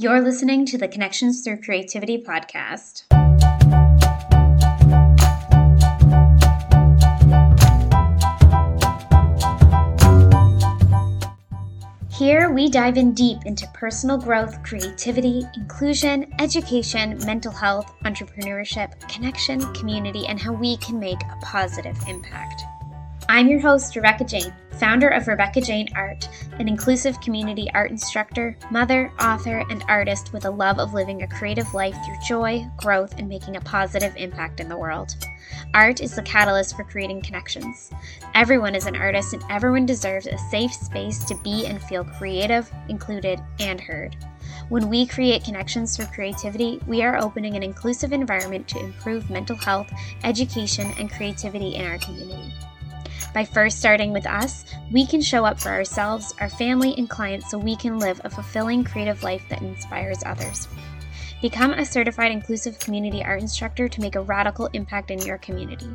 You're listening to the Connections Through Creativity podcast. Here, we dive in deep into personal growth, creativity, inclusion, education, mental health, entrepreneurship, connection, community, and how we can make a positive impact. I'm your host, Rebecca Jane, founder of Rebecca Jane Art, an inclusive community art instructor, mother, author, and artist with a love of living a creative life through joy, growth, and making a positive impact in the world. Art is the catalyst for creating connections. Everyone is an artist, and everyone deserves a safe space to be and feel creative, included, and heard. When we create connections through creativity, we are opening an inclusive environment to improve mental health, education, and creativity in our community. By first starting with us, we can show up for ourselves, our family, and clients so we can live a fulfilling creative life that inspires others. Become a certified inclusive community art instructor to make a radical impact in your community.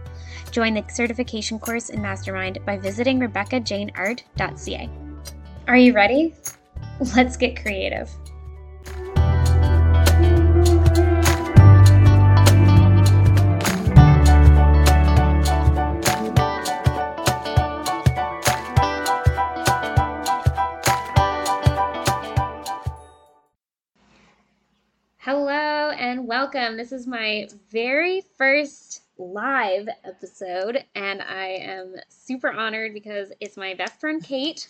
Join the certification course and mastermind by visiting RebeccaJaneArt.ca. Are you ready? Let's get creative. And welcome. This is my very first live episode, and I am super honored because it's my best friend Kate.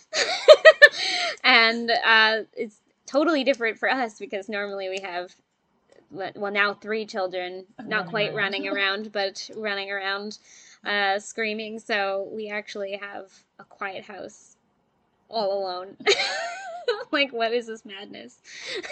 and uh, it's totally different for us because normally we have, well, now three children, not quite running around, but running around uh, screaming. So we actually have a quiet house all alone. like, what is this madness?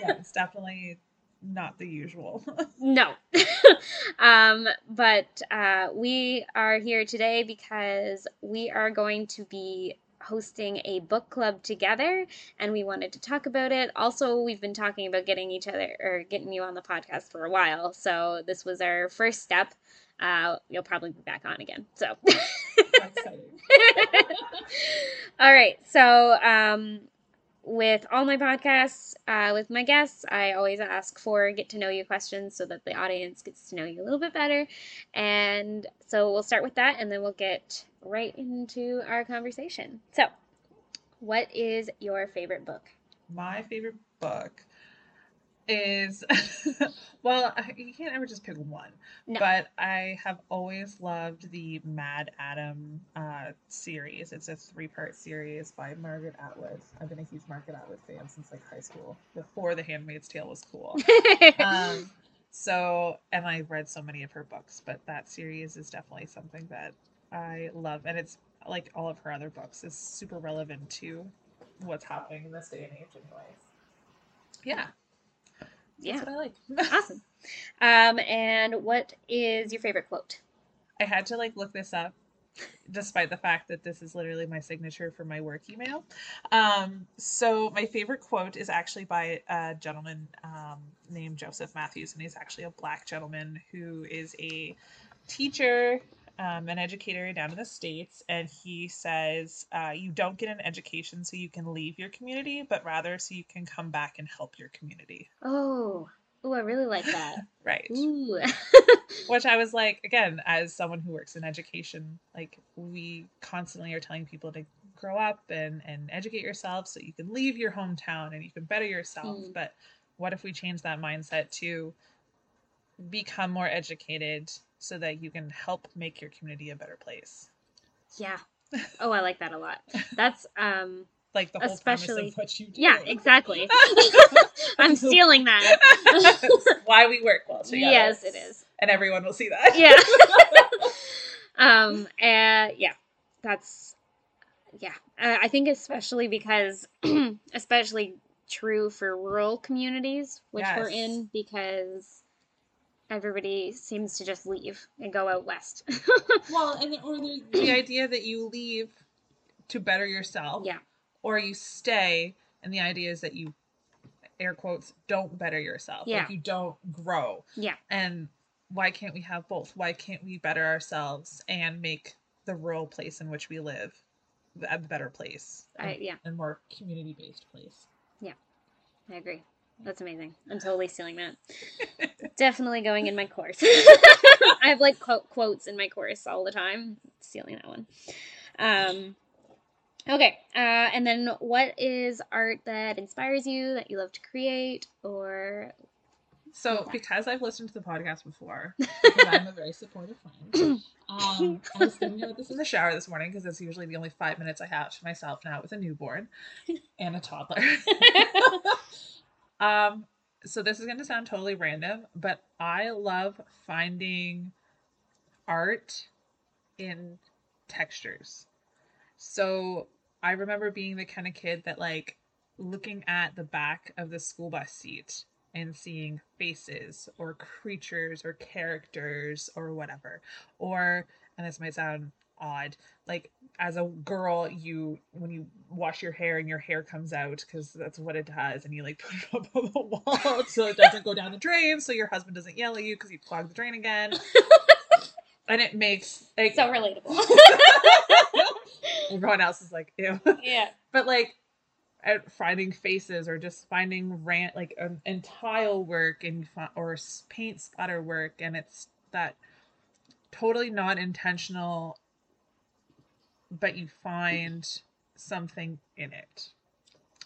yeah, it's definitely not the usual. No. um, but uh, we are here today because we are going to be hosting a book club together and we wanted to talk about it. Also, we've been talking about getting each other or getting you on the podcast for a while. So this was our first step. Uh, you'll probably be back on again. So. All right. So, um, with all my podcasts, uh, with my guests, I always ask for get to know you questions so that the audience gets to know you a little bit better. And so we'll start with that and then we'll get right into our conversation. So, what is your favorite book? My favorite book is well, you can't ever just pick one, No. but I have always loved the MaddAddam uh, series. It's a three-part series by Margaret Atwood. I've been a huge Margaret Atwood fan since like high school, before The Handmaid's Tale was cool. um, so, and I read so many of her books, but that series is definitely something that I love, and it's like all of her other books is super relevant to what's happening in this day and age, anyways. Yeah, yeah, what I like. awesome. Um, and what is your favorite quote? I had to like look this up, despite the fact that this is literally my signature for my work email. Um, so my favorite quote is actually by a gentleman um, named Joseph Matthews, and he's actually a black gentleman who is a teacher. Um, an educator down in the states, and he says, uh, "You don't get an education so you can leave your community, but rather so you can come back and help your community." Oh, oh, I really like that. Right. Which I was like, again, as someone who works in education, like we constantly are telling people to grow up and and educate yourself so you can leave your hometown and you can better yourself. Mm. But what if we change that mindset to become more educated so that you can help make your community a better place? yeah. Oh, I like that a lot. That's um Like the whole premise Especially- of what you do. yeah, exactly. I'm stealing that. Why we work well together. yes, it is. And everyone will see that. Yeah. um and yeah. That's yeah. I I think especially because especially true for rural communities which we're in because everybody seems to just leave and go out west. Well, and or the, the idea that you leave to better yourself, yeah. or you stay, and the idea is that you, air quotes, don't better yourself. Yeah. Like you don't grow. Yeah. And why can't we have both? Why can't we better ourselves and make the rural place in which we live a better place? I and- yeah, and more community based place. Yeah, I agree. That's amazing. I'm totally stealing that. Definitely going in my course. I have like quote, quotes in my course all the time. Stealing that one. Um, okay. Uh, and then what is art that inspires you that you love to create or So, because I've listened to the podcast before, I'm a very supportive friend, um, I was thinking about this in the shower this morning because it's usually the only five minutes I have to myself now with a newborn and a toddler. um, so this is going to sound totally random, but I love finding art in textures. So I remember being the kind of kid that like looking at the back of the school bus seat and seeing faces or creatures or characters or whatever. Or and this might sound odd, like as a girl you when you wash your hair and your hair comes out because that's what it does and you like put it up on the wall so it doesn't go down the drain so your husband doesn't yell at you because you clogged the drain again. and it makes like so relatable? everyone else is like ew. yeah. but like at finding faces or just finding rant like um, and tile work and or paint splatter work and it's that totally not intentional but you find something in it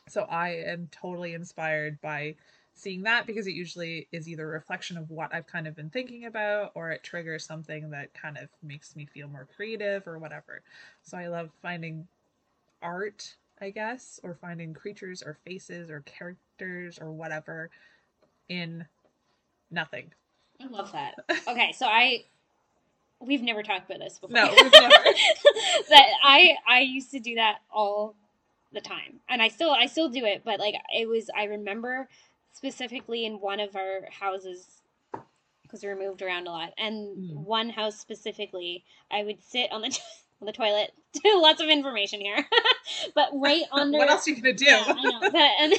so i am totally inspired by seeing that because it usually is either a reflection of what i've kind of been thinking about or it triggers something that kind of makes me feel more creative or whatever so i love finding art, I guess, or finding creatures or faces or characters or whatever in nothing. I love that. Okay, so I we've never talked about this before. No, we've never. that I I used to do that all the time. And I still I still do it, but like it was I remember specifically in one of our houses because we were moved around a lot. And Mm. one house specifically, I would sit on the on the toilet. Lots of information here. but right under what else are you gonna do? yeah, I know. But, and,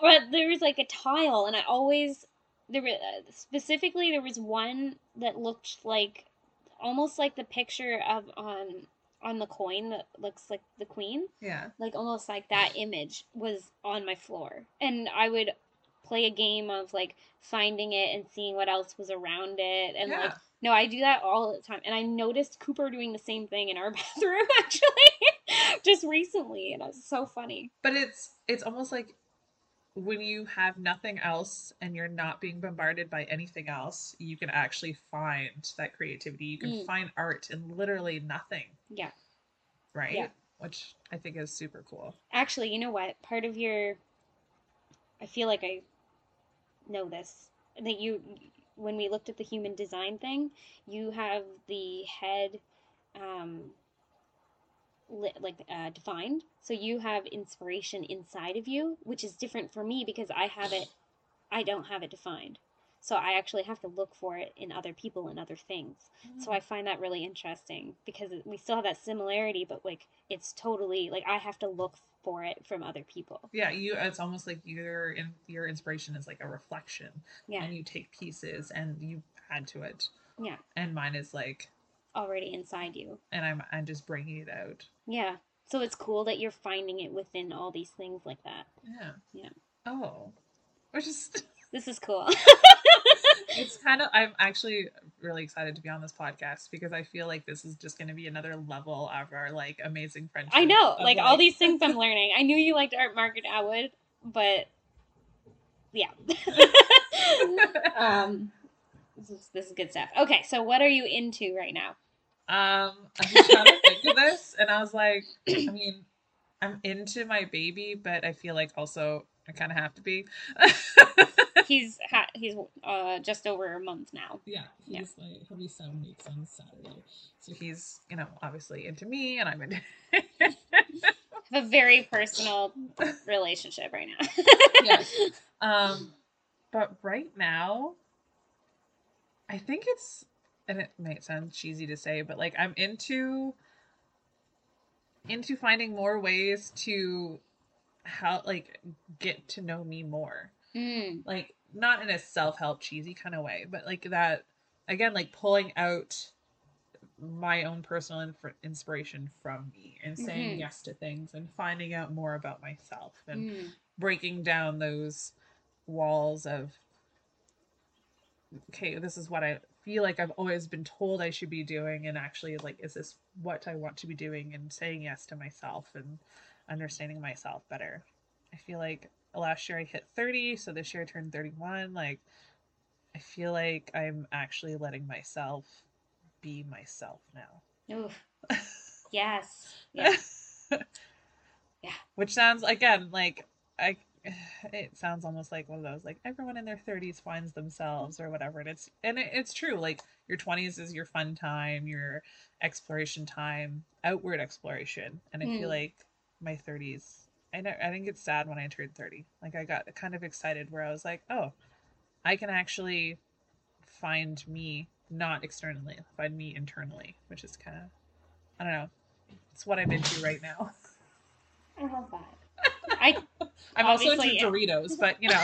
but there was like a tile, and I always there were uh, specifically there was one that looked like almost like the picture of on on the coin that looks like the queen, yeah. like almost like that image was on my floor, and I would play a game of like finding it and seeing what else was around it and yeah. like no, I do that all the time. And I noticed Cooper doing the same thing in our bathroom actually just recently. And it was so funny. but it's it's almost like when you have nothing else and you're not being bombarded by anything else, you can actually find that creativity. You can Mm. find art in literally nothing, Yeah. right? Yeah. Which I think is super cool. Actually, you know what? Part of your. I feel like I know this. That you. When we looked at the human design thing, you have the head. Um, like uh, defined. So you have inspiration inside of you which is different for me because i have it i don't have it defined. So i actually have to look for it in other people and other things. So i find that really interesting because we still have that similarity but like it's totally like i have to look for it from other people. Yeah, you it's almost like your in your inspiration is like a reflection. yeah. And you take pieces and you add to it. Yeah. And mine is like already inside you and i'm i'm just bringing it out yeah so it's cool that you're finding it within all these things like that yeah Yeah. oh which is this is cool it's kind of i'm actually really excited to be on this podcast because i feel like this is just going to be another level of our like amazing friendship I know, like all these things I'm learning. I knew you liked Margaret Atwood, but yeah. um, this is this is good stuff. Okay, so what are you into right now? Um i'm just trying to think of this and i was like i mean i'm into my baby but i feel like also i kind of have to be He's ha- he's uh just over a month now. Yeah, Yeah. he's like he'll be seven weeks on Saturday. So he's, you know, obviously into me and I'm into Have a very personal relationship right now. Yes. um but right now I think it's and it might sound cheesy to say, but like I'm into into finding more ways to how like get to know me more. Mm, like not in a self-help cheesy kind of way but like that again like pulling out my own personal inf- inspiration from me and saying Mhm. yes to things and finding out more about myself and mm, breaking down those walls of okay, this is what I feel like I've always been told I should be doing and actually like is this what I want to be doing and saying yes to myself and understanding myself better. I feel like last year I hit 30, so this year I turned 31. Like I feel like I'm actually letting myself be myself now. Oof. Yes. Yeah. Yeah. Which sounds again like I it sounds almost like one of those like everyone in their 30s finds themselves or whatever and it's and it, it's true like your 20s is your fun time your exploration time outward exploration and i feel Mm. like my 30s I, know, I didn't get sad when i turned 30 like i got kind of excited where i was like oh i can actually find me not externally find me internally which is kind of i don't know it's what i'm into right now I love that. I I'm also into. Doritos, but you know,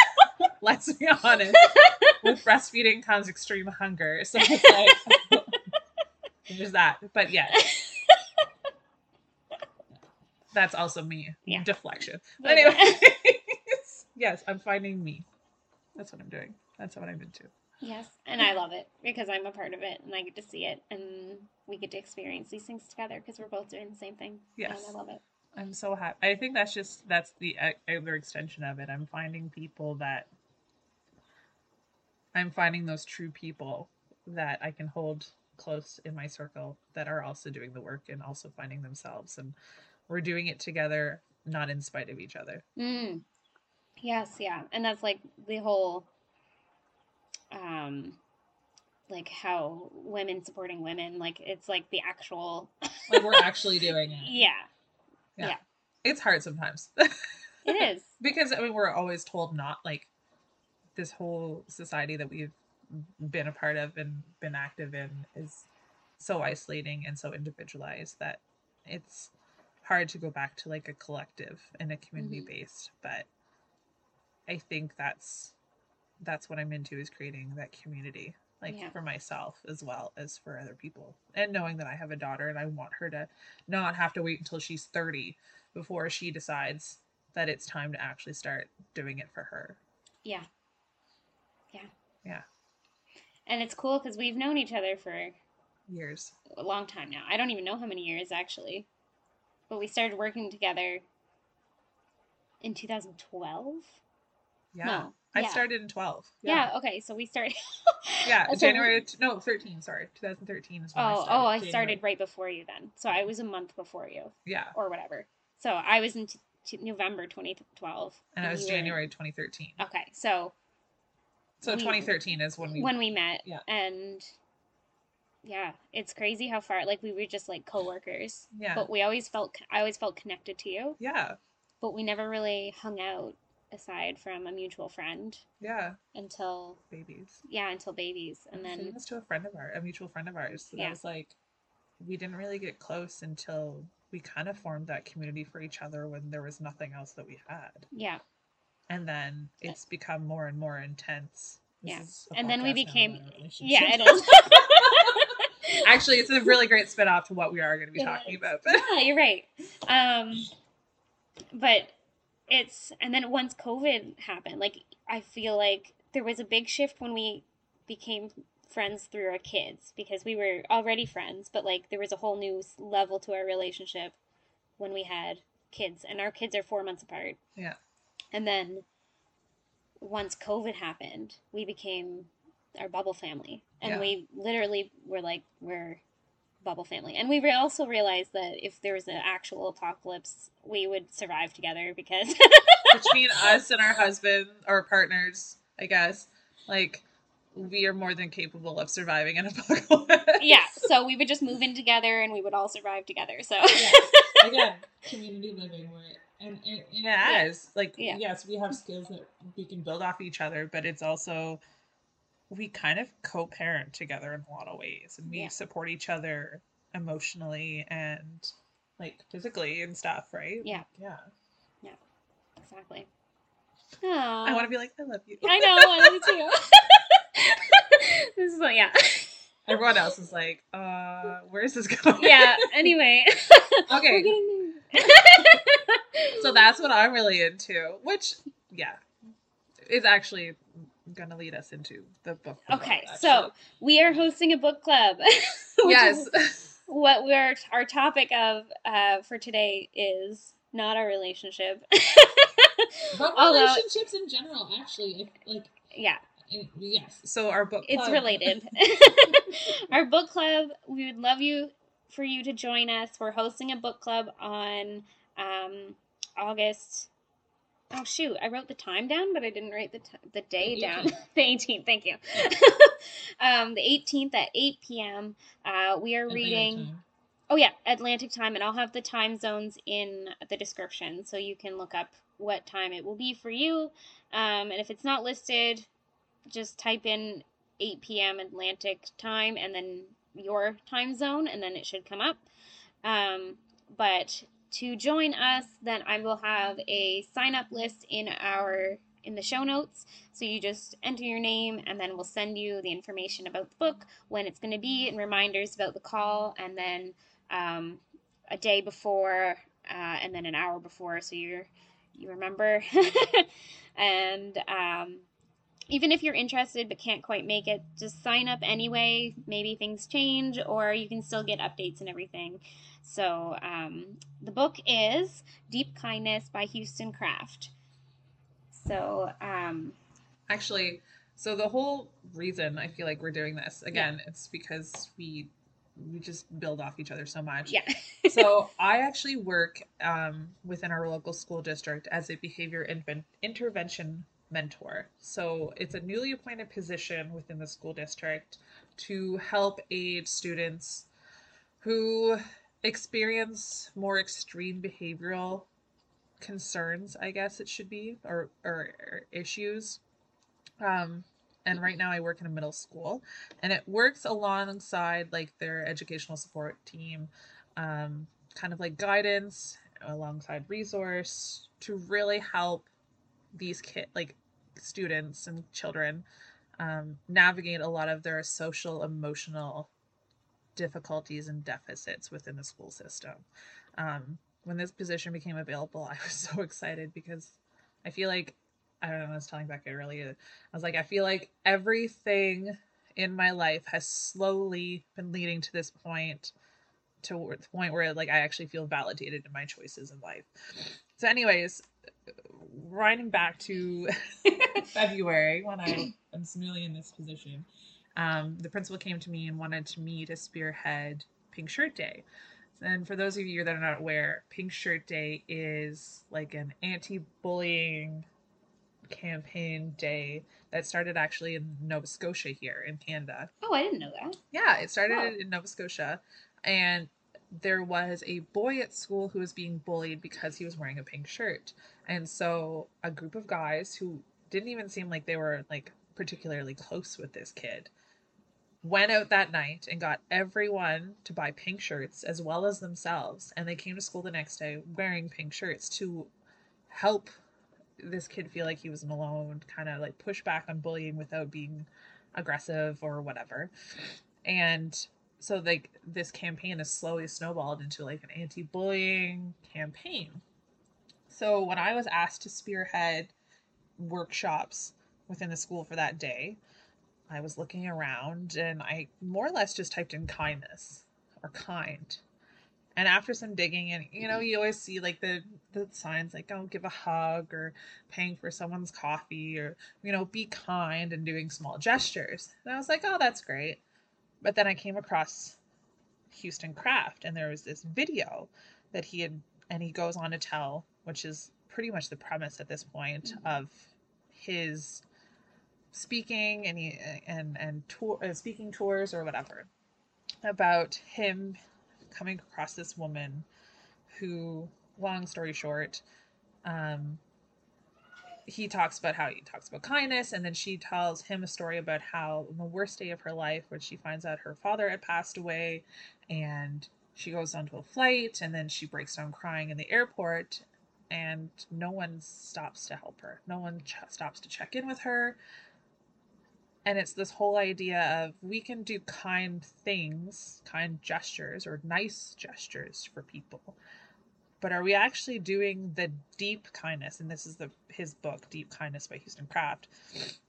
let's be honest. With breastfeeding comes extreme hunger, so it's like there's that. But yeah, that's also me. Yeah. Deflection. But- Anyway, yes, I'm finding me. That's what I'm doing. That's what I'm into. yes, and I love it because I'm a part of it and I get to see it and we get to experience these things together because we're both doing the same thing. Yes. And I love it. I'm so happy. I think that's just that's the other extension of it. I'm finding people that I'm finding those true people that I can hold close in my circle that are also doing the work and also finding themselves and we're doing it together not in spite of each other. Mm. Yes, yeah. And that's like the whole um like how women supporting women, like it's like the actual Like we're actually doing it. Yeah, It's hard sometimes. it is. because I mean we're always told not like this whole society that we've been a part of and been active in is so isolating and so individualized that it's hard to go back to like a collective and a community mm-hmm. based. But i think that's that's what i'm into is creating that community like Yeah. for myself as well as for other people and knowing that i have a daughter and i want her to not have to wait until she's 30 before she decides that it's time to actually start doing it for her Yeah. Yeah. Yeah. And it's cool because we've known each other for years a long time now. I don't even know how many years actually. But we started working together in 2012. Yeah No. i yeah. started in 12 Yeah. okay. So we started. yeah So- january t- no 13 sorry 2013 is when I Oh, started. oh, I January. started right before you then. So I was a month before you yeah or whatever. So I was in t- t- November 2012. and it was you were- january 2013 Okay. So so we- 2013 is when we when we met Yeah. and yeah, it's crazy how far like we were just like coworkers. yeah But we always felt I always felt connected to you, yeah but we never really hung out aside from a mutual friend yeah until babies yeah, until babies. And then this to a friend of ours a mutual friend of ours that Yeah. was like we didn't really get close until we kind of formed that community for each other when there was nothing else that we had yeah. and then it's become more and more intense This Yeah. And then we became- about our relationship. Yeah, it is. Actually, it's a really great spin off to what we are going to be It talking is. about. yeah, you're right. Um, but it's and then once COVID happened, like I feel like there was a big shift when we became friends through our kids because we were already friends, but like there was a whole new level to our relationship when we had kids, and our kids are four months apart. Yeah. And then once COVID happened, we became our bubble family, and Yeah. we literally were like we're bubble family. And we re- also realized that if there was an actual apocalypse, we would survive together because Between us and our husband or partners, I guess, like we are more than capable of surviving an apocalypse. yeah, so we would just move in together and we would all survive together. So Again, community living where and, and, and it is like Yeah. yes, we have skills that we can build off each other, but it's also we kind of co-parent together in a lot of ways, and we Yeah. support each other emotionally and like physically and stuff, right? Yeah. yeah. Yeah exactly. I want to be like, I love you. I know, I do too. this is like, yeah. Everyone else is like, uh, where's this going? Yeah, anyway. Okay. So that's what I'm really into. Which, yeah, is actually going to lead us into the book. club, Okay, actually. so we are hosting a book club. which yes, is what we're our topic of uh, for today is not our relationship. But Although- relationships in general, actually, if, like, yeah, yes. so our book. it's related. our book club. We would love you for you to join us. We're hosting a book club on um, August. Oh shoot! I wrote the time down, but I didn't write the t- the day The down. the 18th. Thank you. um, the 18th at 8 p.m. Uh, we are Atlantic reading. time. Oh yeah, Atlantic time, and I'll have the time zones in the description, so you can look up what time it will be for you. Um, and if it's not listed, just type in 8 p.m. Atlantic time and then your time zone, and then it should come up. Um, but to join us, then I will have a sign up list in our in the show notes. So you just enter your name, and then we'll send you the information about the book, when it's going to be, and reminders about the call, and then um, a day before, uh, and then an hour before, so you're you remember. and um, even if you're interested but can't quite make it, just sign up anyway. Maybe things change, or you can still get updates and everything. So um, the book is Deep Kindness by Houston Kraft. So um, Actually, so the whole reason I feel like we're doing this again, it's because we we just build off each other so much. yeah, so I actually work um, within our local school district as a behavior intervention mentor. So it's a newly appointed position within the school district to help aid students who experience more extreme behavioral concerns, I guess it should be, or, or, or issues. Um, and right now I work in a middle school and it works alongside like their educational support team um, kind of like guidance alongside resource to really help these kid like students and children um, navigate a lot of their social emotional difficulties and deficits within the school system um, when this position became available i was so excited because i feel like i don't know i was telling becca earlier i was like i feel like everything in my life has slowly been leading to this point to the point where like I actually feel validated in my choices in life. So, anyways, writing back to February when I am newly in this position, um, the principal came to me and wanted to me to spearhead Pink Shirt Day. And for those of you that are not aware, Pink Shirt Day is like an anti-bullying campaign day that started actually in Nova Scotia here in Canada. oh, I didn't know that. Yeah, it started Wow. in Nova Scotia, and there was a boy at school who was being bullied because he was wearing a pink shirt, and so a group of guys who didn't even seem like they were like particularly close with this kid went out that night and got everyone to buy pink shirts as well as themselves. And they came to school the next day wearing pink shirts to help this kid feel like he wasn't alone kind of like push back on bullying without being aggressive or whatever. And so like this campaign has slowly snowballed into like an anti-bullying campaign. So when i was asked to spearhead workshops within the school for that day i was looking around and i more or less just typed in kindness or kind. And after some digging and you know you always see like the the signs like oh give a hug or paying for someone's coffee or you know be kind and doing small gestures. And i was like oh that's great. But then i came across houston kraft and there was this video that he had and he goes on to tell which is pretty much the premise at this point mm-hmm. of his speaking and he and and tour uh, speaking tours or whatever about him coming across this woman who long story short um he talks about how he talks about kindness and then she tells him a story about how the worst day of her life when she finds out her father had passed away and she goes onto a flight and then she breaks down crying in the airport and no one stops to help her. No one ch- stops to check in with her and it's this whole idea of we can do kind things kind gestures or nice gestures for people. But are we actually doing the deep kindness? And this is the his book deep kindness by houston kraft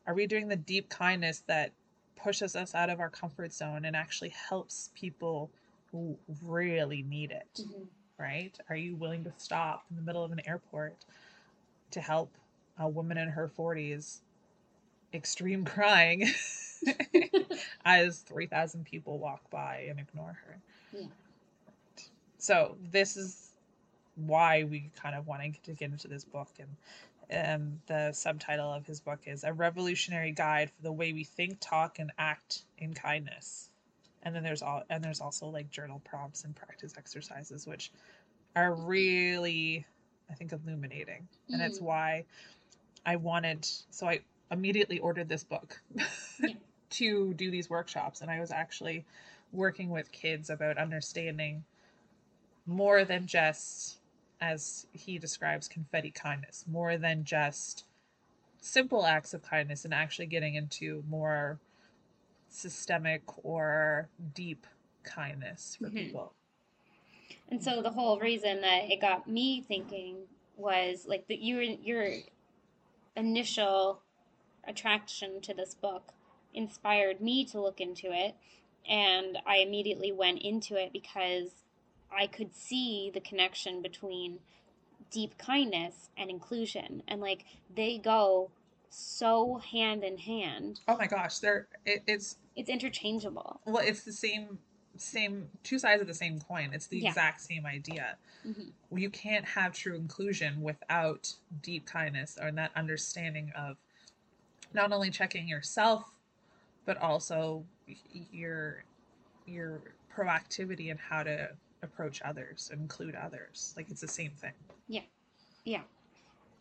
are we doing the deep kindness that pushes us out of our comfort zone and actually helps people who really need it Mhm. right? Are you willing to stop in the middle of an airport to help a woman in her 40s extreme crying as 3000 people walk by and ignore her Yeah. so this is why we kind of wanted to get into this book and um, the subtitle of his book is a revolutionary guide for the way we think talk and act in kindness and then there's all and there's also like journal prompts and practice exercises which are really i think illuminating and it's Mm. why i wanted so i immediately ordered this book Yeah. to do these workshops and i was actually working with kids about understanding more than just as he describes confetti kindness more than just simple acts of kindness and actually getting into more systemic or deep kindness for Mhm. people And so the whole reason that it got me thinking was like that your your initial attraction to this book inspired me to look into it and I immediately went into it because I could see the connection between deep kindness and inclusion and like they go so hand in hand. oh my gosh they're it, it's It's interchangeable. well it's the same same two sides of the same coin it's the Yeah. exact same idea Mhm. you can't have true inclusion without deep kindness or that understanding of not only checking yourself but also your your proactivity and how to approach others include others like it's the same thing Yeah, Yeah.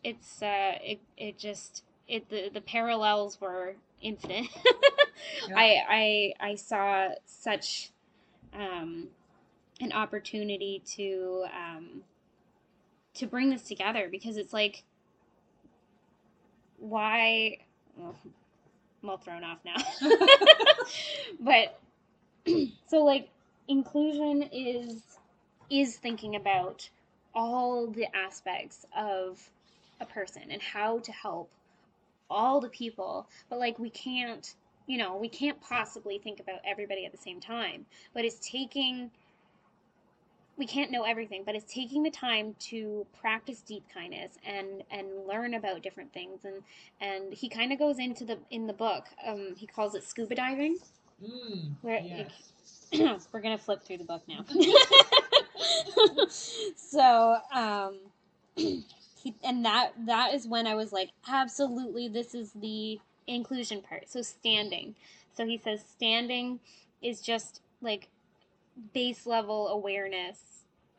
It's uh it it just it the, the parallels were infinite. Yeah. I I I saw such um an opportunity to um to bring this together because it's like why well, I'm all thrown off now. but so like inclusion is is thinking about all the aspects of a person and how to help all the people but like we can't you know we can't possibly think about everybody at the same time but it's taking we can't know everything but it's taking the time to practice deep kindness and and learn about different things and and he kind of goes into the in the book um he calls it scuba diving Mm, Where- yes. we're gonna flip through the book now. so, um, he, and that that is when I was like, absolutely, this is the inclusion part. So standing. So he says standing is just like base level awareness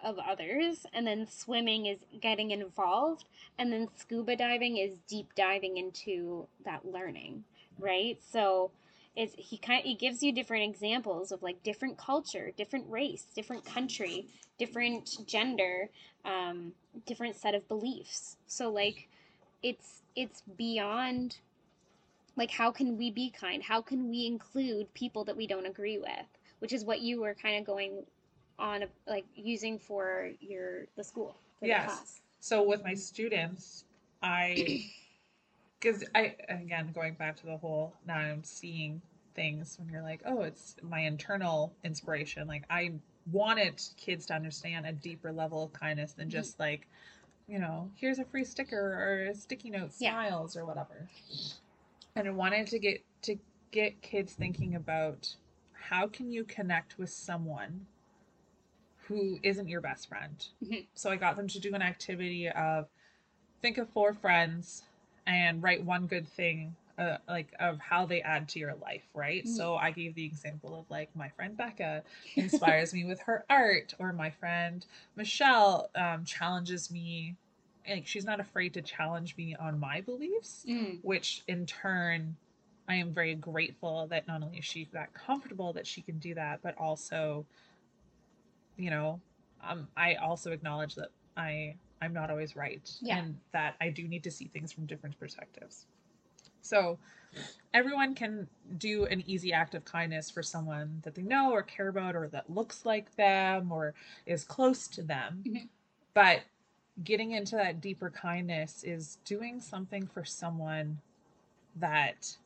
of others, and then swimming is getting involved, and then scuba diving is deep diving into that learning, right? So is he kind he gives you different examples of like different culture, different race, different country, different gender, um, different set of beliefs. So like it's it's beyond like how can we be kind? How can we include people that we don't agree with? Which is what you were kind of going on like using for your the school for Yes. class. so with my students i because i again going back to the whole now i'm seeing things when you're like oh it's my internal inspiration like i wanted kids to understand a deeper level of kindness than Mm-hmm. just like you know here's a free sticker or a sticky note Yeah. styles or whatever and i wanted to get to get kids thinking about how can you connect with someone who isn't your best friend Mhm. so i got them to do an activity of think of four friends and write one good thing uh, like of how they add to your life right Mhm. so i gave the example of like my friend becca inspires me with her art or my friend michelle um, challenges me like she's not afraid to challenge me on my beliefs Mm. which in turn i am very grateful that not only is she that comfortable that she can do that but also you know um, i also acknowledge that i i'm not always right Yeah. and that i do need to see things from different perspectives so everyone can do an easy act of kindness for someone that they know or care about or that looks like them or is close to them Mhm. but getting into that deeper kindness is doing something for someone that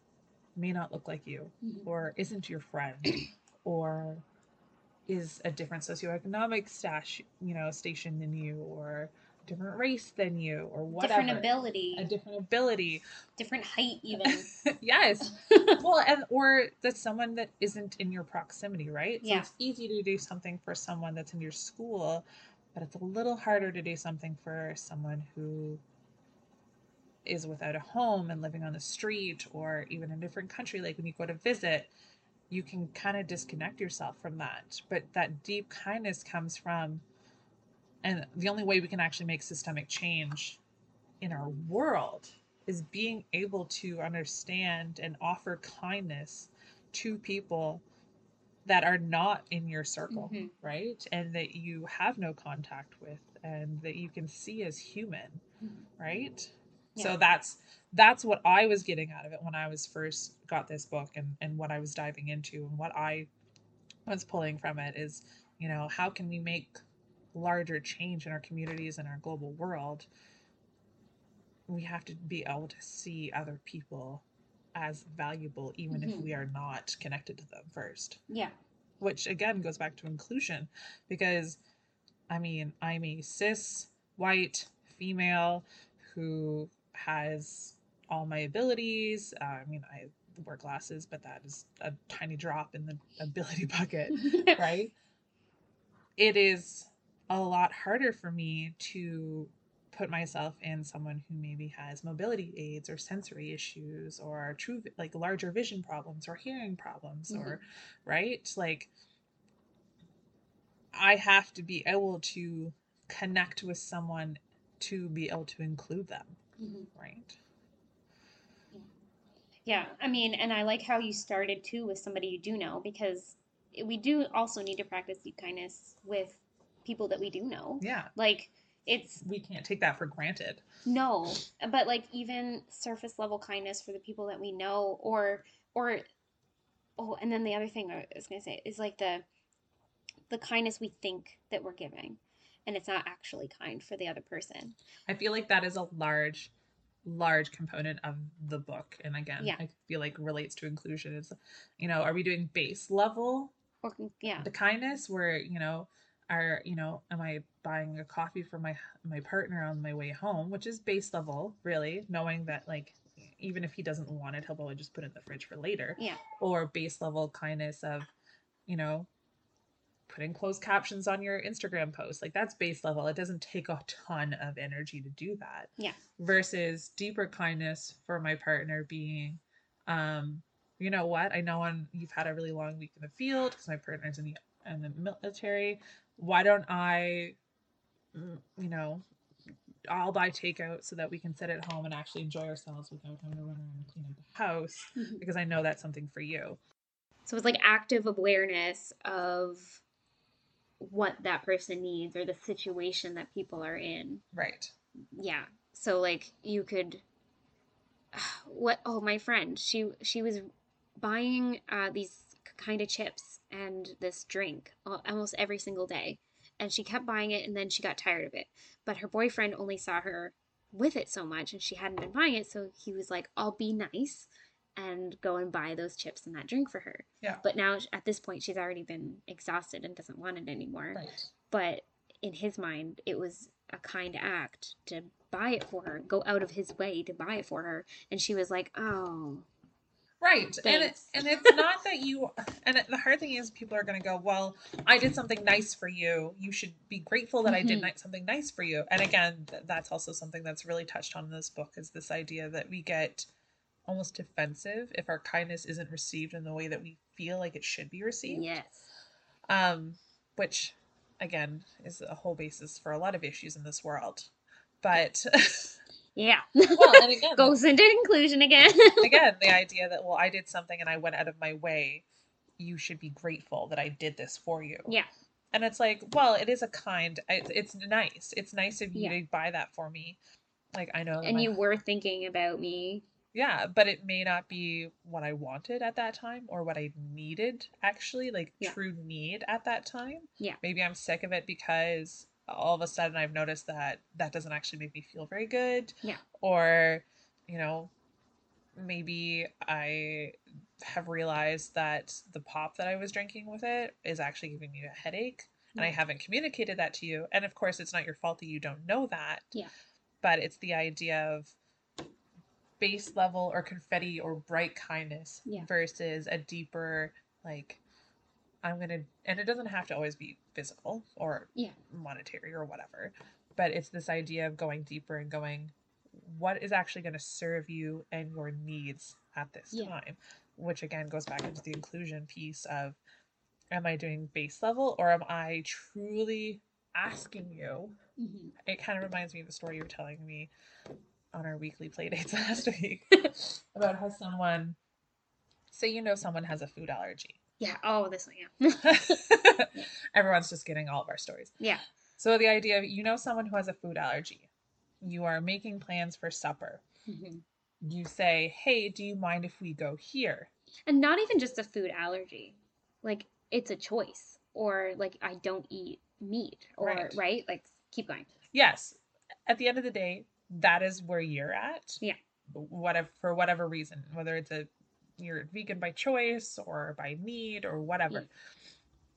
may not look like you Mhm. or isn't your friend or is a different socioeconomic stash you know station than you or different race than you or whatever different ability, a different ability different height, even. yes well and or that's someone that isn't in your proximity right Yeah. it's easy to do something for someone that's in your school but it's a little harder to do something for someone who is without a home and living on the street or even in a different country like when you go to visit you can kind of disconnect yourself from that but that deep kindness comes from and the only way we can actually make systemic change in our world is being able to understand and offer kindness to people that are not in your circle, Mhm. right? And that you have no contact with and that you can see as human, Mhm. right? Yeah. So that's that's what I was getting out of it when I was first got this book and and what I was diving into and what I was pulling from it is, you know, how can we make larger change in our communities and our global world? We have to be able to see other people as valuable even if Mhm. we are not connected to them first yeah. which again goes back to inclusion because I mean, I'm a cis white female who has all my abilities. Uh, I mean, I wear glasses, but that is a tiny drop in the ability bucket, right? It is a lot harder for me to put myself in someone who maybe has mobility aids or sensory issues or true like larger vision problems or hearing problems or right like I have to be able to connect with someone to be able to include them, Mhm. right? Yeah, I mean, and I like how you started too with somebody you do know because we do also need to practice deep kindness with people that we do know. Yeah, Like it's we can't take that for granted. no, but like even surface level kindness for the people that we know or or oh, and then the other thing I was going to say is like the the kindness we think that we're giving and it's not actually kind for the other person. I feel like that is a large, large component of the book, and again, Yeah. I feel like relates to inclusion. Is, you know, are we doing base level Or yeah. the kindness where you know are you know am i buying a coffee for my my partner on my way home which is base level really knowing that like even if he doesn't want it he'll probably just put it in the fridge for later Yeah. or base level kindness of you know putting closed captions on your instagram post like that's base level. It doesn't take a ton of energy to do that. Yeah. versus deeper kindness for my partner being um you know what? I know on you've had a really long week in the field because my partner's in the in the military. Why don't i mm, you know i'll buy takeout so that we can sit at home and actually enjoy ourselves without having to run around and clean up the house? Mhm. because i know that's something for you. So it's like active awareness of what that person needs or the situation that people are in. right Yeah. So like you could what oh my friend, she she was buying uh these kind of chips and this drink almost every single day. And she kept buying it and then she got tired of it. But her boyfriend only saw her with it so much and she hadn't been buying it, so he was like, "I'll be nice." And go and buy those chips and that drink for her. Yeah. But now at this point, she's already been exhausted and doesn't want it anymore right but in his mind it was a kind act to buy it for her go out of his way to buy it for her and she was like oh Right. And it, and it's not that you and it- the hard thing is people are going to go, "Well, I did something nice for you. You should be grateful that I did Mhm. ni- something nice for you." And again, th- that's also something that's really touched on in this book is this idea that we get almost defensive if our kindness isn't received in the way that we feel like it should be received. yes. Um which again is a whole basis for a lot of issues in this world. But yeah. Well, and again, goes into inclusion again. Again the idea that well i did something and i went out of my way. You should be grateful that i did this for you. Yeah. And it's like well it is a kind it's, it's nice. It's nice of you Yeah. to buy that for me. Like i know and my- you were thinking about me yeah but it may not be what i wanted at that time or what i needed actually like Yeah. true need at that time Yeah. maybe i'm sick of it because all of a sudden I've noticed that that doesn't actually make me feel very good. Yeah. Or, you know, maybe I have realized that the pop that I was drinking with it is actually giving me a headache and I haven't communicated that to you. And of course, it's not your fault that you don't know that. Yeah. But it's the idea of base level or confetti or bright kindness Yeah. versus a deeper, like, I'm to, and it doesn't have to always be physical or Yeah. monetary or whatever, but it's this idea of going deeper and going, what is actually going to serve you and your needs at this Yeah. time? Which again goes back into the inclusion piece of am I doing base level or am I truly asking you? Mm-hmm. It kind of reminds me of the story you were telling me on our weekly play dates last week about how someone, say, you know, someone has a food allergy. Yeah. Oh, this one. Yeah. Everyone's just getting all of our stories. yeah. So the idea of you know someone who has a food allergy. You are making plans for supper. hmm You say, "Hey, do you mind if we go here?" And not even just a food allergy. Like it's a choice, or like I don't eat meat, or Right. right. Like keep going. Yes. At the end of the day, that is where you're at. Yeah. Whatever for whatever reason, whether it's a you're vegan by choice or by need or whatever. Yeah.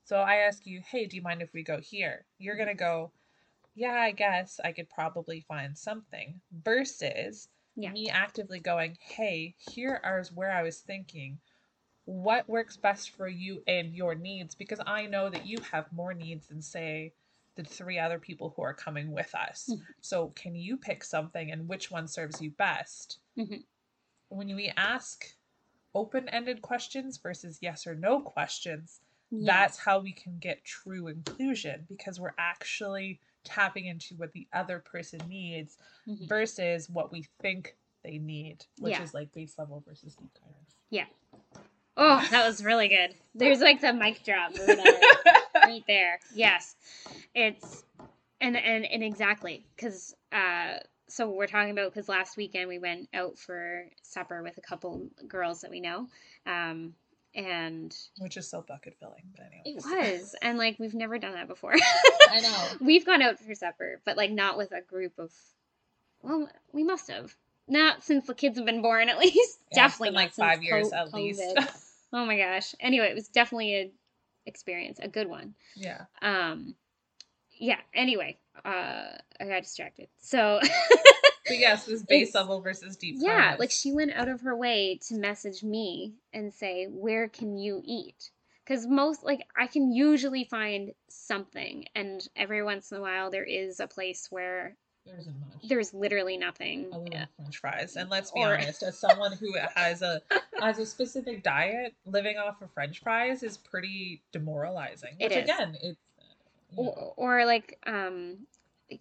So I ask you, "Hey, do you mind if we go here?" You're to go, "Yeah, I guess I could probably find something." Versus Yeah. me actively going, hey, here is where I was thinking. What works best for you and your needs? Because I know that you have more needs than, say, the three other people who are coming with us. Mhm. So, can you pick something and which one serves you best? Mhm. When we ask open ended questions versus yes or no questions, Yeah. that's how we can get true inclusion because we're actually tapping into what the other person needs Mhm. versus what we think they need, which Yeah. is like base level versus deep kindness. Yeah. Oh, that was really good. There's like the mic drop or whatever. right there. Yes, it's and and and exactly because uh, so we're talking about because last weekend we went out for supper with a couple girls that we know, um, and which is so bucket filling. But anyway, it was and like we've never done that before. I know. we've gone out for supper, but like not with a group of. Well, we must have not since the kids have been born, at least. Yeah, it's definitely been not like five since years co- at least. Oh my gosh. Anyway, it was definitely a experience, a good one. yeah, Um, yeah. Anyway, uh, I got distracted. So but yes, this base It's- level versus deep. yeah, like she went out of her way to message me and say, "Where can you eat?" Because most like I can usually find something, and every once in a while there is a place where there isn't much. there's literally nothing. a little French fries, and let's be Or- honest, as someone who has a has a specific diet, living off of French fries is pretty demoralizing. Which again, it's you know, or, or like um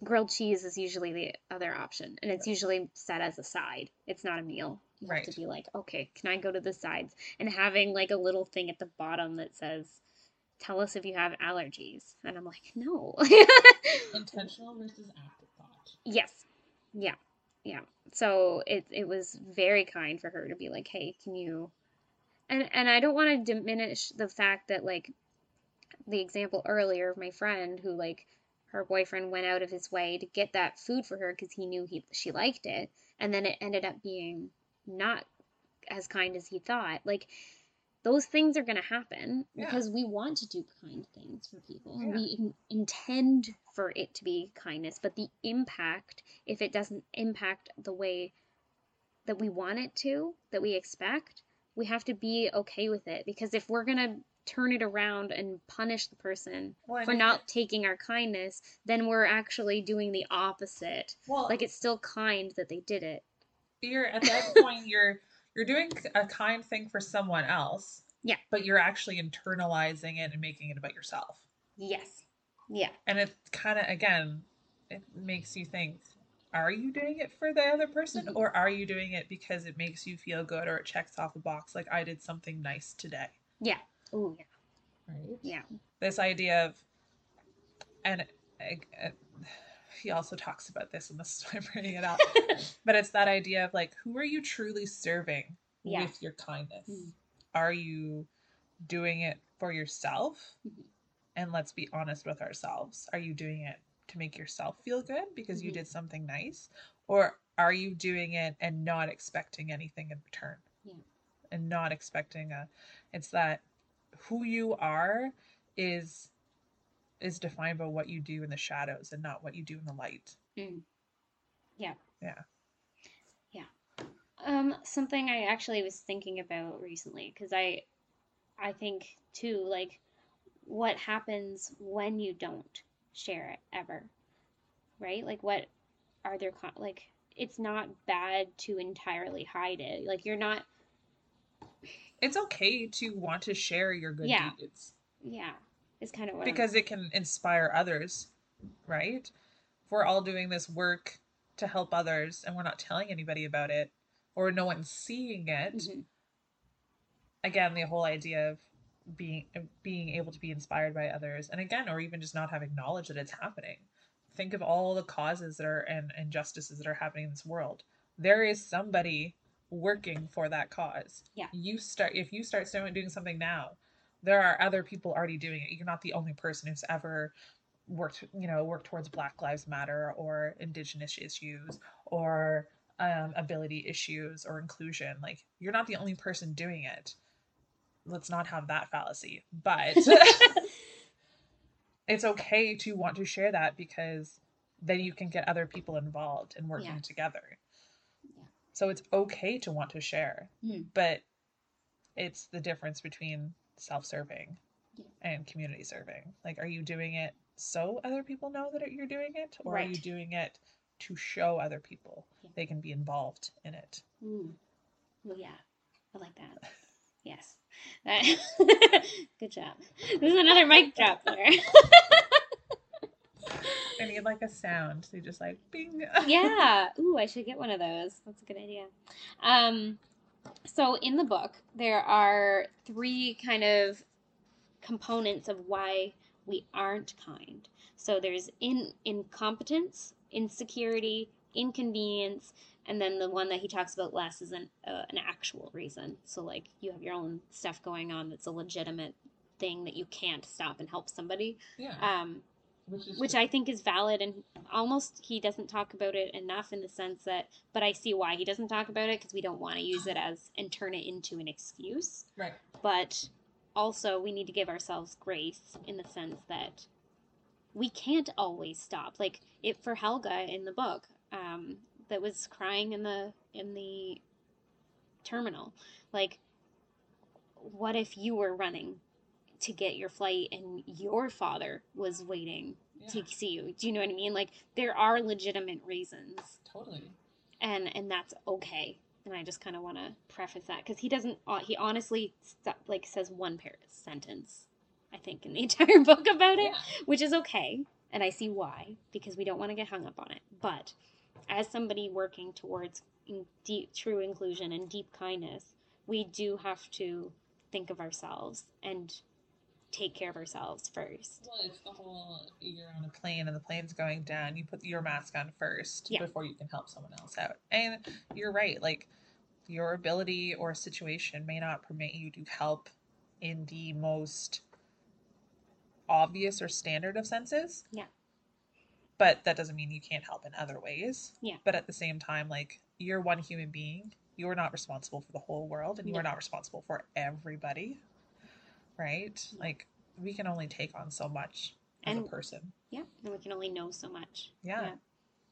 grilled cheese is usually the other option and it's usually set as a side it's not a meal you have Right. to be like okay can i go to the sides and having like a little thing at the bottom that says tell us if you have allergies and i'm like no intentional versus afterthought. Yes. Yeah. Yeah. So it it was very kind for her to be like hey can you and and i don't want to diminish the fact that like the example earlier of my friend who like her boyfriend went out of his way to get that food for her because he knew he she liked it and then it ended up being not as kind as he thought like those things are going to happen Yeah. because we want to do kind things for people Yeah. we in- intend for it to be kindness but the impact if it doesn't impact the way that we want it to that we expect we have to be okay with it because if we're going to turn it around and punish the person Well, for if- not taking our kindness then we're actually doing the opposite well, like it's still kind that they did it you're at that point you're you're doing a kind thing for someone else Yeah. but you're actually internalizing it and making it about yourself. Yes. Yeah. And it kind of again it makes you think are you doing it for the other person Mhm. or are you doing it because it makes you feel good or it checks off a box like i did something nice today? Yeah. oh yeah. Right? Yeah. This idea of and uh, he also talks about this and this is why i'm bringing it up but it's that idea of like who are you truly serving Yeah. with your kindness Mhm. are you doing it for yourself Mhm. and let's be honest with ourselves are you doing it to make yourself feel good because you Mhm. did something nice or are you doing it and not expecting anything in return Yeah. and not expecting a it's that who you are is is defined by what you do in the shadows and not what you do in the light Mm. Yeah. Yeah. Yeah. Um, something I actually was thinking about recently because I, I think too, like, what happens when you don't share it ever, right? Like, what are there con- like? It's not bad to entirely hide it. Like, you're not. it's okay to want to share your good Yeah. deeds Yeah, is kind of what I'm- because it can inspire others right if we're all doing this work to help others and we're not telling anybody about it or no one's seeing it Mhm. again the whole idea of being being able to be inspired by others and again or even just not having knowledge that it's happening think of all the causes that are and injustices that are happening in this world there is somebody working for that cause Yeah. you start if you start doing something now there are other people already doing it you're not the only person who's ever worked you know worked towards black lives matter or indigenous issues or um, ability issues or inclusion like you're not the only person doing it let's not have that fallacy but it's okay to want to share that because then you can get other people involved and working Yeah. together Yeah. so it's okay to want to share Mhm. but it's the difference between self-serving Yeah. and community serving like are you doing it so other people know that you're doing it or are you doing it to show other people Yeah. they can be involved in it Ooh. Well, yeah, I like that. Yes. That- Good job. There's another mic drop there. i need like a sound they just like bing yeah. Ooh, I should get one of those. That's a good idea. Um, so in the book, there are three kind of components of why we aren't kind. So there's in incompetence, insecurity, inconvenience, and then the one that he talks about less is an uh, an actual reason. So like you have your own stuff going on that's a legitimate thing that you can't stop and help somebody. yeah Um, which is which I think is valid and almost he doesn't talk about it enough in the sense that but I see why he doesn't talk about it because we don't want to use it as and turn it into an excuse. Right. But also we need to give ourselves grace in the sense that we can't always stop. Like it for Helga in the book um that was crying in the in the terminal. Like what if you were running to get your flight and your father was waiting yeah, to see you. Do you know what I mean? Like there are legitimate reasons, totally and and that's okay. And I just kind of want to preface that because he doesn't. uh, He honestly st- like says one par- sentence, I think, in the entire book about it, yeah which is okay, and I see why because we don't want to get hung up on it. But as somebody working towards in deep, true inclusion and deep kindness, we do have to think of ourselves and take care of ourselves first. Well, it's the whole you're on a plane and the plane's going down. You put your mask on first Yeah. before you can help someone else out. And you're right. Like your ability or situation may not permit you to help in the most obvious or standard of senses. Yeah. But that doesn't mean you can't help in other ways. Yeah. But at the same time, like you're one human being. You are not responsible for the whole world and you are not responsible for everybody. Right? Like we can only take on so much as a person. Yeah, and we can only know so much. Yeah.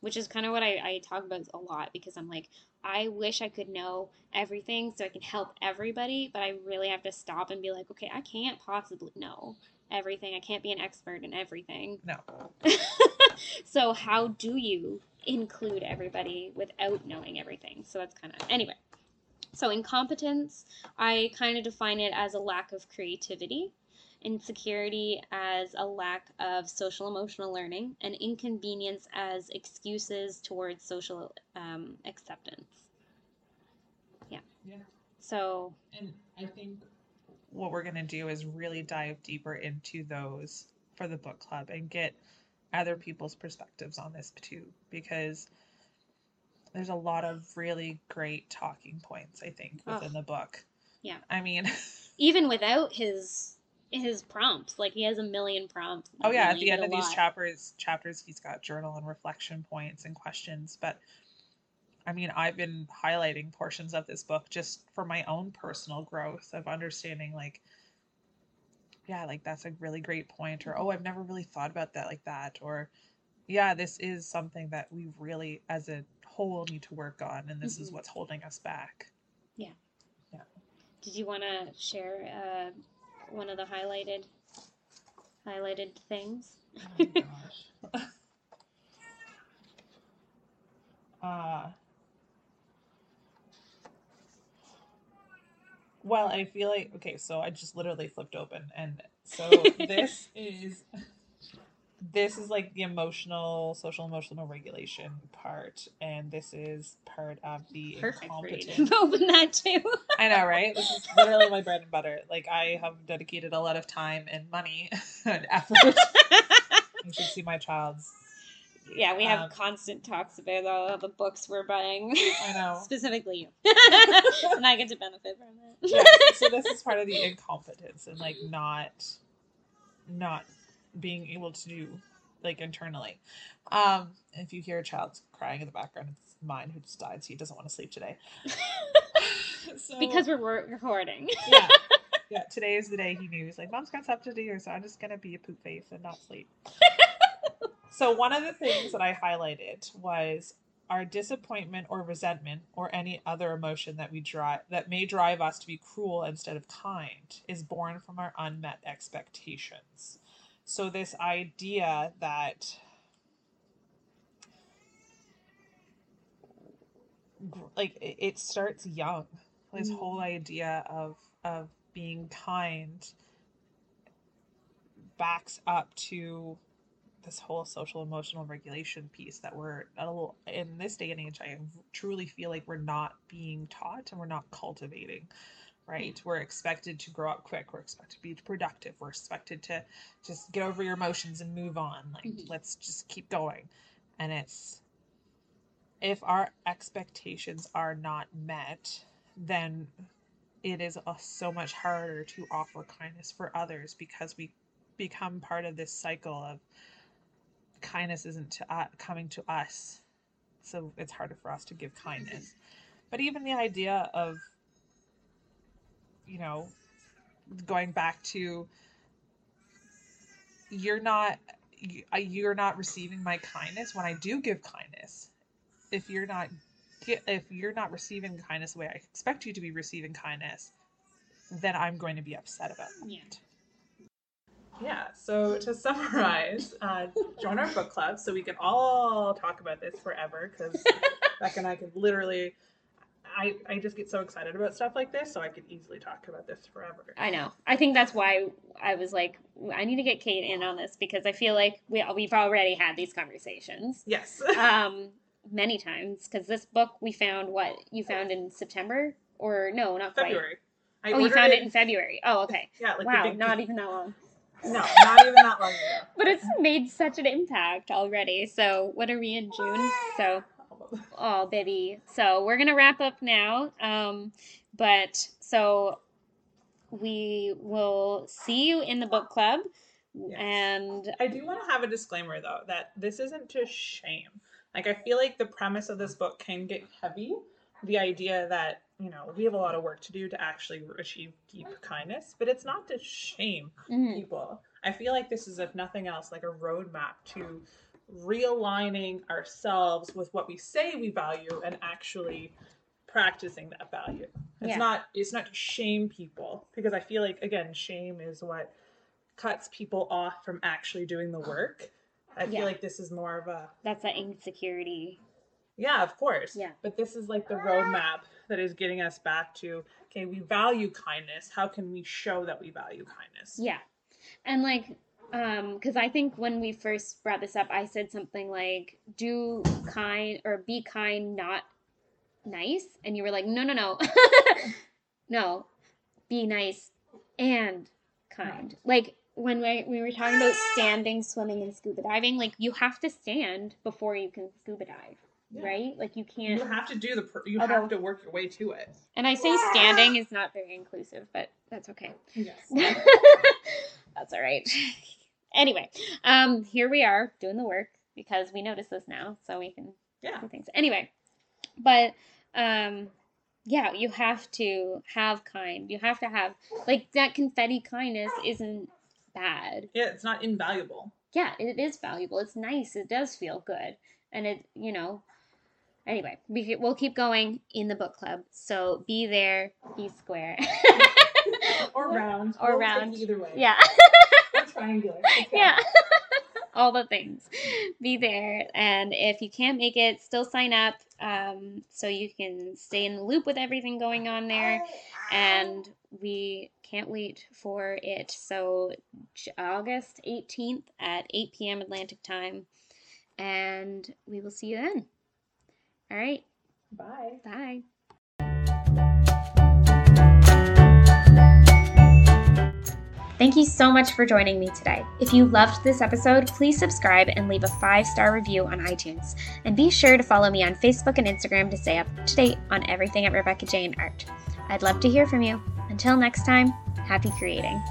Which is kind of what I, I talk about a lot because I'm like, I wish I could know everything so I can help everybody, but I really have to stop and be like, okay, I can't possibly know everything. I can't be an expert in everything. No. so how do you include everybody without knowing everything? So that's kind of anyway. So incompetence, I kind of define it as a lack of creativity, insecurity as a lack of social emotional learning, and inconvenience as excuses towards social um, acceptance. Yeah. Yeah. So And I think what we're going to do is really dive deeper into those for the book club and get other people's perspectives on this too, because there's a lot of really great talking points, I think, within Ugh. the book. Yeah. I mean, even without his his prompts. Like he has a million prompts. Oh yeah, at the end of a these chapters, chapters he's got journal and reflection points and questions. But I mean, I've been highlighting portions of this book just for my own personal growth of understanding, like, yeah, like that's a really great point, or oh, I've never really thought about that like that, or yeah, this is something that we really, as a whole, need to work on, and this is Mhm. what's holding us back. Yeah. Yeah. Did you want to share uh, one of the highlighted highlighted things? Oh gosh. uh, well, I feel like okay, so I just literally flipped open, and so this is this is like the emotional, social emotional regulation part, and this is part of the Perfect incompetent. open that too. I know, right? This is literally my bread and butter. Like I have dedicated a lot of time and money and effort. you should see my child's. yeah, we have Um, constant talks about all the books we're buying. I know. Specifically you. and I get to benefit from it. Yeah, so this is part of the incompetence and like not, not being able to do like internally. Um, if you hear a child crying in the background, it's mine who just died, so he doesn't want to sleep today. so, because we're recording. yeah, yeah. Today is the day he knew. He's like, "Mom's got stuff to do, here, so I'm just gonna be a poop face and not sleep." so one of the things that I highlighted was our disappointment or resentment or any other emotion that we drive that may drive us to be cruel instead of kind is born from our unmet expectations. So this idea that like it starts young this Mhm. whole idea of of being kind backs up to this whole social emotional regulation piece that we're a little in this day and age i truly feel like we're not being taught and we're not cultivating right? We're expected to grow up quick. We're expected to be productive. We're expected to just get over your emotions and move on. Like Mhm. let's just keep going. And it's if our expectations are not met then it is so much harder to offer kindness for others because we become part of this cycle of kindness isn't to uh, coming to us. So it's harder for us to give kindness. But even the idea of you know going back to you're not you- you're not receiving my kindness when i do give kindness if you're not if you're not receiving kindness the way i expect you to be receiving kindness then i'm going to be upset about that Yeah. yeah so to summarize uh, join our book club so we can all talk about this forever because Becca and I could literally I, I just get so excited about stuff like this, so I could easily talk about this forever. I know. I think that's why I was like, I need to get Kate in on this because I feel like we we've already had these conversations Yes. um, many times. Because this book we found what you found in September or no, not quite. February. I oh, you found it in February. Oh, okay. Yeah, like wow, not even that long. No, not even that long ago. But it's made such an impact already. So what are we in June? So oh baby. So we're gonna wrap up now. Um, but so we will see you in the book club. Yes. And I do want to have a disclaimer though that this isn't to shame. Like I feel like the premise of this book can get heavy. The idea that, you know, we have a lot of work to do to actually achieve deep kindness, but it's not to shame Mhm. people. I feel like this is, if nothing else, like a roadmap to realigning ourselves with what we say we value and actually practicing that value. It's Yeah. not it's not to shame people because I feel like again shame is what cuts people off from actually doing the work. I feel like this is more of a that's that insecurity. yeah, of course. Yeah. But this is like the roadmap that is getting us back to okay, we value kindness. How can we show that we value kindness? Yeah. And like um cuz I think when we first brought this up I said something like do kind or be kind not nice and you were like no no no. no. Be nice and kind. Like when we, we were talking about standing, swimming, and scuba diving, like you have to stand before you can scuba dive. Yeah. right? Like you You can't. You have to do the. pr- You Although- have to work your way to it. And I say standing is not very inclusive, but that's okay. Yes. That's all right. Anyway, um, here we are doing the work because we notice this now, so we can Yeah. do things. Anyway, but um, yeah, you have to have kind. You have to have like that confetti kindness isn't bad. Yeah, it's not invaluable. Yeah, it is valuable. It's nice. It does feel good, and it you know. Anyway, we we'll keep going in the book club. So be there, be square. Or round. Or We'll round. Either way. yeah. Triangular. Yeah. All the things. Be there. And if you can't make it still sign up um, so you can stay in the loop with everything going on there. And we can't wait for it. So august 18th at 8 p.m atlantic time. And we will see you then. All right. Bye. bye Thank you so much for joining me today. If you loved this episode, please subscribe and leave a five star review on iTunes. And be sure to follow me on Facebook and Instagram to stay up to date on everything at Rebecca Jane Art. I'd love to hear from you. Until next time, happy creating.